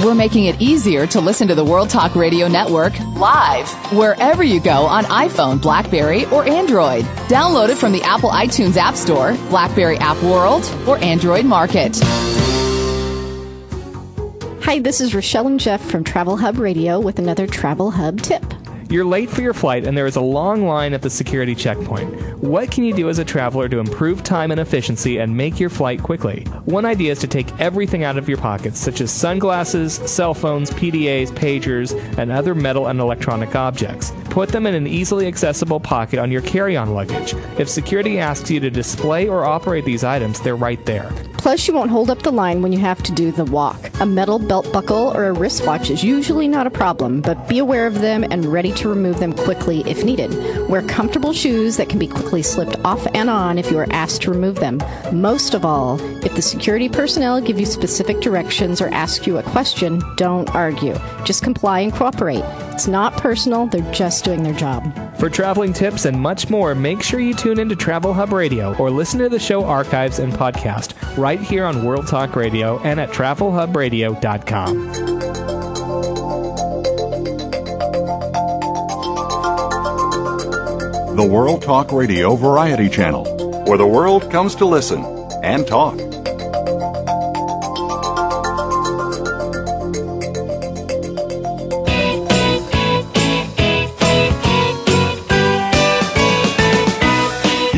I: We're making it easier to listen to the World Talk Radio Network live wherever you go on iPhone, Blackberry, or Android. Download it from the Apple iTunes App Store, Blackberry App World, or Android Market.
J: Hi, this is Rochelle and Jeff from Travel Hub Radio with another Travel Hub tip.
K: You're late for your flight and there is a long line at the security checkpoint. What can you do as a traveler to improve time and efficiency and make your flight quickly? One idea is to take everything out of your pockets, such as sunglasses, cell phones, PDAs, pagers, and other metal and electronic objects. Put them in an easily accessible pocket on your carry on luggage. If security asks you to display or operate these items, they're right there.
J: Plus, you won't hold up the line when you have to do the walk. A metal belt buckle or a wristwatch is usually not a problem, but be aware of them and ready to remove them quickly if needed. Wear comfortable shoes that can be quickly slipped off and on if you are asked to remove them. Most of all, if the security personnel give you specific directions or ask you a question, don't argue. Just comply and cooperate. It's not personal, they're just doing their job.
K: For traveling tips and much more, make sure you tune into Travel Hub Radio or listen to the show archives and podcast right here on World Talk Radio and at travelhubradio.com.
G: The World Talk Radio Variety Channel, where the world comes to listen and talk.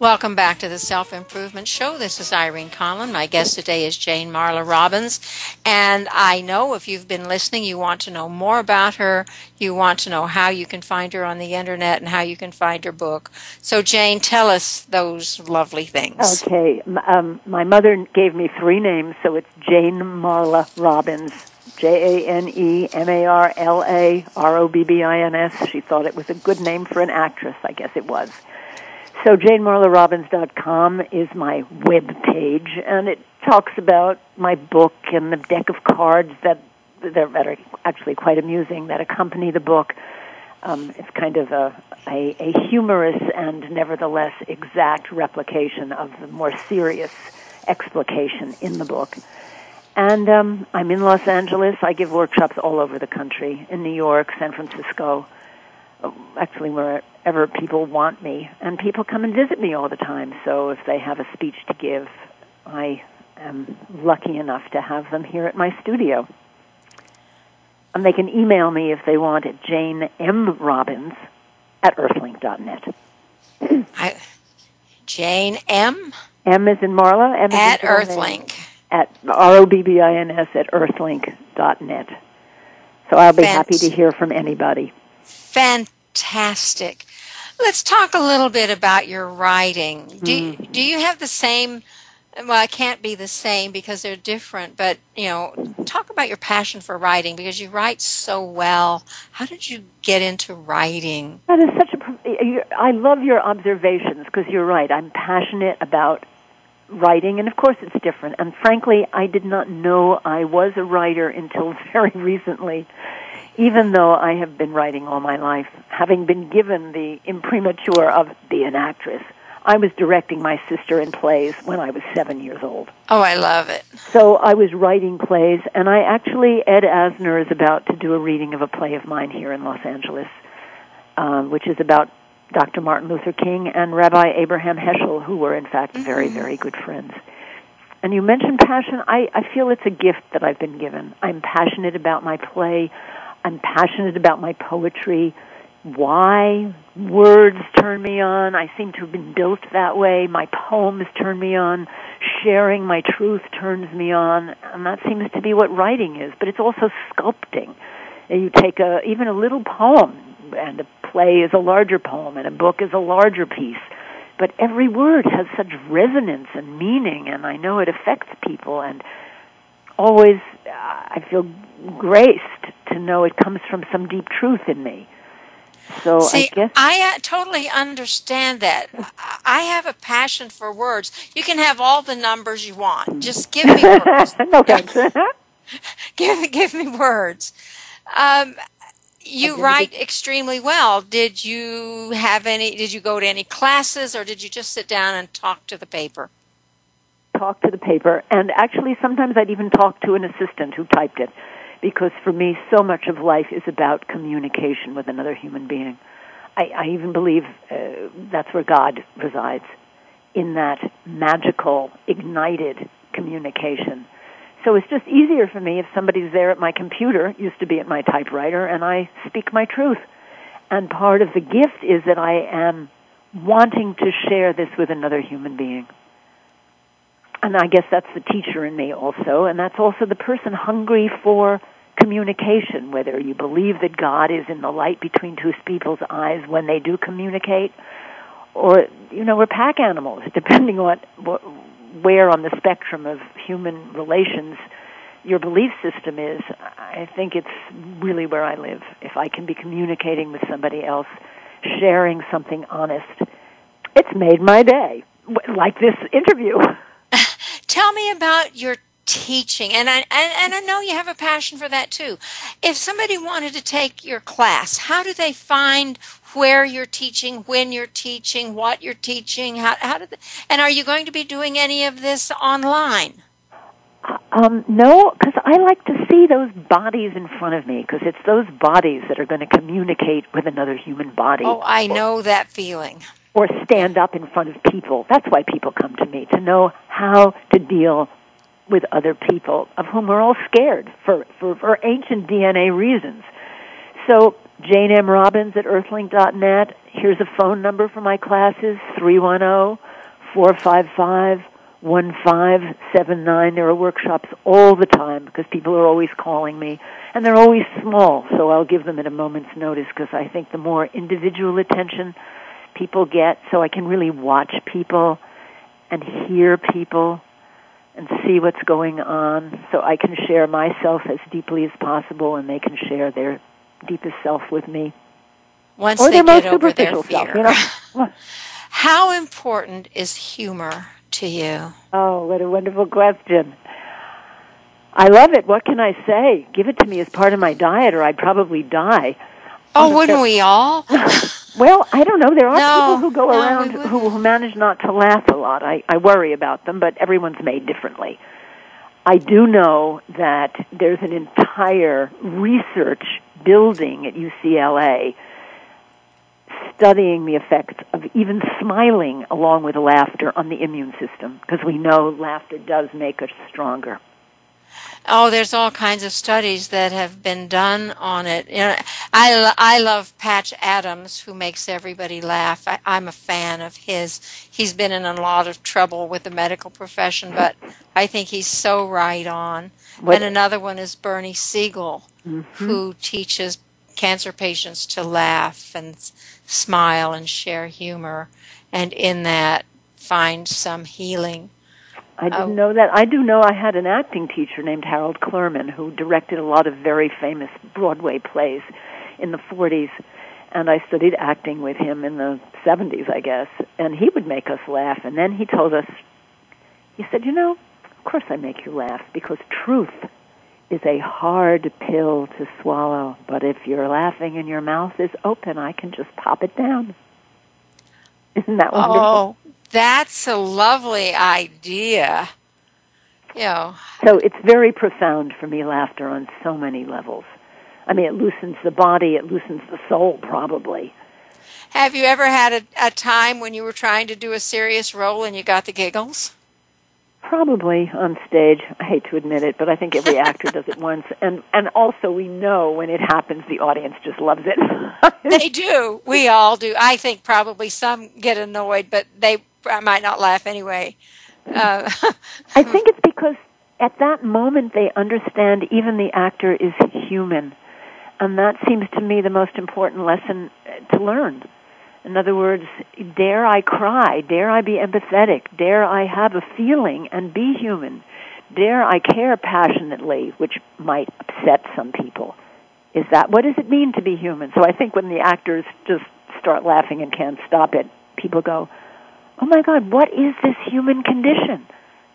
A: Welcome back to the Self Improvement Show. This is Irene Conlon. My guest today is Jane Marla Robbins. And I know if you've been listening, you want to know more about her. You want to know how you can find her on the internet and how you can find her book. So, Jane, tell us those lovely things.
B: Okay. Um, my mother gave me three names, so it's Jane Marla Robbins. J A N E M A R L A R O B B I N S. She thought it was a good name for an actress. I guess it was. So JaneMarlaRobbins.com is my web page, and it talks about my book and the deck of cards that that are actually quite amusing that accompany the book. Um, it's kind of a, a, a humorous and nevertheless exact replication of the more serious explication in the book. And um, I'm in Los Angeles. I give workshops all over the country, in New York, San Francisco, actually wherever people want me. And people come and visit me all the time. So if they have a speech to give, I am lucky enough to have them here at my studio. And they can email me if they want at Jane M. Robbins at earthlink.net.
A: I, Jane M.
B: M is in Marla. M
A: at Earthlink.
B: At R O B B I N S at earthlink.net. So I'll be happy to hear from anybody
A: fantastic. Let's talk a little bit about your writing. Do mm. do you have the same? Well, it can't be the same because they're different. But you know, talk about your passion for writing because you write so well. How did you get into writing?
B: That is such a. I love your observations because you're right. I'm passionate about writing, and of course it's different. And frankly, I did not know I was a writer until very recently even though I have been writing all my life, having been given the imprimatur of be an actress, I was directing my sister in plays when I was seven years old.
A: Oh, I love it.
B: So I was writing plays, and I actually, Ed Asner is about to do a reading of a play of mine here in Los Angeles, um, which is about Dr. Martin Luther King and Rabbi Abraham Heschel, who were in fact very, very good friends. And you mentioned passion. I, I feel it's a gift that I've been given. I'm passionate about my play. I'm passionate about my poetry. Why words turn me on. I seem to have been built that way. My poems turn me on. Sharing my truth turns me on. And that seems to be what writing is. But it's also sculpting. You take a even a little poem and a play is a larger poem and a book is a larger piece but every word has such resonance and meaning and I know it affects people and always I feel graced to know it comes from some deep truth in me. So
A: See,
B: I guess
A: I uh, totally understand that. I have a passion for words. You can have all the numbers you want. Just give me words.
B: no thanks.
A: give give me words. Um, you write extremely well. Did you have any? Did you go to any classes, or did you just sit down and talk to the paper?
B: talk to the paper and actually sometimes I'd even talk to an assistant who typed it because for me so much of life is about communication with another human being. I, I even believe uh, that's where God resides in that magical ignited communication. So it's just easier for me if somebody's there at my computer, used to be at my typewriter, and I speak my truth. And part of the gift is that I am wanting to share this with another human being and I guess that's the teacher in me also, and that's also the person hungry for communication, whether you believe that God is in the light between two people's eyes when they do communicate, or, you know, we're pack animals, depending on what, where on the spectrum of human relations your belief system is. I think it's really where I live. If I can be communicating with somebody else, sharing something honest, it's made my day, like this interview.
A: Tell me about your teaching and I and, and I know you have a passion for that too. If somebody wanted to take your class, how do they find where you're teaching, when you're teaching, what you're teaching? How how did they, and are you going to be doing any of this online?
B: Um, no, because I like to see those bodies in front of me because it's those bodies that are going to communicate with another human body.
A: Oh, I know that feeling.
B: Or stand up in front of people. That's why people come to me to know how to deal with other people of whom we're all scared for, for, for ancient DNA reasons. So Jane M. Robbins at earthlink.net. Here's a phone number for my classes, 310 455 1579. There are workshops all the time because people are always calling me. And they're always small, so I'll give them at a moment's notice because I think the more individual attention people get, so I can really watch people and hear people and see what's going on so I can share myself as deeply as possible and they can share their deepest self with me.
A: Once
B: or
A: they
B: their
A: get
B: most
A: over their
B: superficial
A: fear.
B: self, you know.
A: How important is humor to you?
B: Oh, what a wonderful question. I love it. What can I say? Give it to me as part of my diet or I'd probably die.
A: Oh, wouldn't we all?
B: Well, I don't know. There are
A: No,
B: people who go
A: no,
B: around who, who manage not to laugh a lot. I, I worry about them, but everyone's made differently. I do know that there's an entire research building at UCLA studying the effect of even smiling along with laughter on the immune system because we know laughter does make us stronger.
A: Oh, there's all kinds of studies that have been done on it. You know, I, I love Patch Adams, who makes everybody laugh. I, I'm a fan of his. He's been in a lot of trouble with the medical profession, but I think he's so right on.
B: What-
A: And another one is Bernie Siegel, mm-hmm. who teaches cancer patients to laugh and smile and share humor, and in that find some healing.
B: I didn't
A: Oh.
B: know that. I do know I had an acting teacher named Harold Clurman who directed a lot of very famous Broadway plays in the 40s. And I studied acting with him in the 70s, I guess. And he would make us laugh. And then he told us, he said, You know, of course I make you laugh because truth is a hard pill to swallow. But if you're laughing and your mouth is open, I can just pop it down. Isn't that oh, wonderful?
A: Oh, That's a lovely idea. You know.
B: So it's very profound for me, laughter on so many levels. I mean, it loosens the body, it loosens the soul, probably.
A: Have you ever had a, a time when you were trying to do a serious role and you got the giggles?
B: Probably on stage. I hate to admit it, but I think every actor does it once. And and also we know when it happens, the audience just loves it.
A: they do. We all do. I think probably some get annoyed, but they might not laugh anyway. Uh,
B: I think it's because at that moment they understand even the actor is human. And that seems to me the most important lesson to learn. In other words, dare I cry? Dare I be empathetic? Dare I have a feeling and be human? Dare I care passionately, which might upset some people? Is that what does it mean to be human? So I think when the actors just start laughing and can't stop it, people go, "Oh my God, what is this human condition?"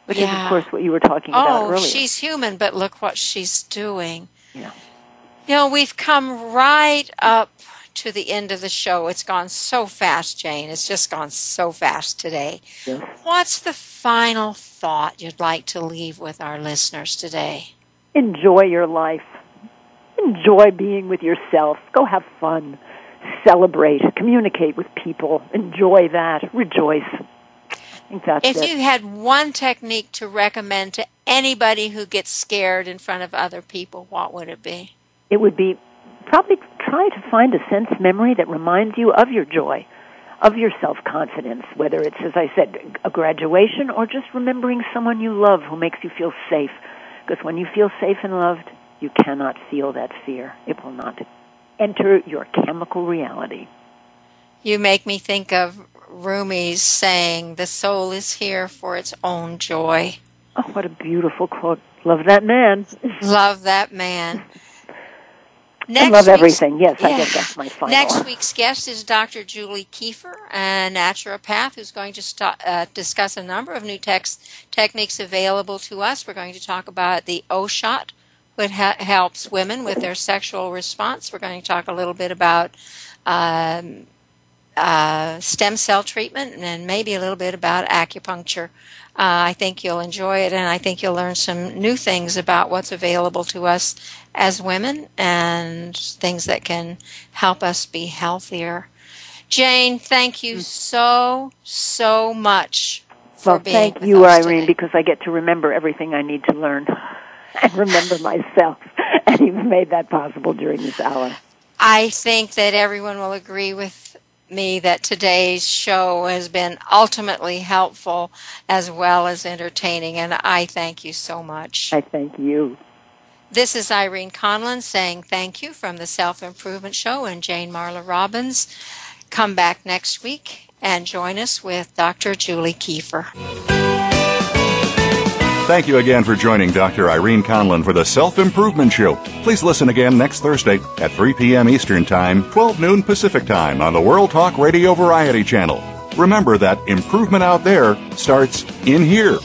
B: Which
A: yeah.
B: is, of course, what you were talking about
A: oh,
B: earlier.
A: she's human, but look what she's doing.
B: Yeah.
A: You know, we've come right up to the end of the show. It's gone so fast, Jane. It's just gone so fast today.
B: Yes.
A: What's the final thought you'd like to leave with our listeners today?
B: Enjoy your life. Enjoy being with yourself. Go have fun. Celebrate. Communicate with people. Enjoy that. Rejoice.
A: if
B: it.
A: you had one technique to recommend to anybody who gets scared in front of other people, what would it be?
B: It would be probably try to find a sense memory that reminds you of your joy, of your self confidence, whether it's, as I said, a graduation or just remembering someone you love who makes you feel safe. Because when you feel safe and loved, you cannot feel that fear. It will not enter your chemical reality.
A: You make me think of Rumi's saying, The soul is here for its own joy.
B: Oh, what a beautiful quote. Love that man.
A: Love that man.
B: Next I love everything. Yes, yeah. I guess that's my final.
A: Next week's guest is Dr. Julie Kiefer, a naturopath who's going to st- uh, discuss a number of new tex- techniques available to us. We're going to talk about the O shot, which ha- helps women with their sexual response. We're going to talk a little bit about um, uh, stem cell treatment and maybe a little bit about acupuncture. Uh, I think you'll enjoy it, and I think you'll learn some new things about what's available to us as women and things that can help us be healthier. Jane, thank you so, so much for
B: well, thank you,
A: Irene,
B: today. because I get to remember everything I need to learn and remember myself, and you've made that possible during this hour.
A: I think that everyone will agree with me that today's show has been ultimately helpful as well as entertaining, and I thank you so much.
B: I thank you.
A: This is Irene Conlon saying thank you from the Self Improvement Show and Jane Marla Robbins. Come back next week and join us with Dr. Julie Kiefer.
G: Thank you again for joining Dr. Irene Conlon for the Self Improvement Show. Please listen again next Thursday at 3 p.m. Eastern Time, 12 noon Pacific Time on the World Talk Radio Variety Channel. Remember that improvement out there starts in here.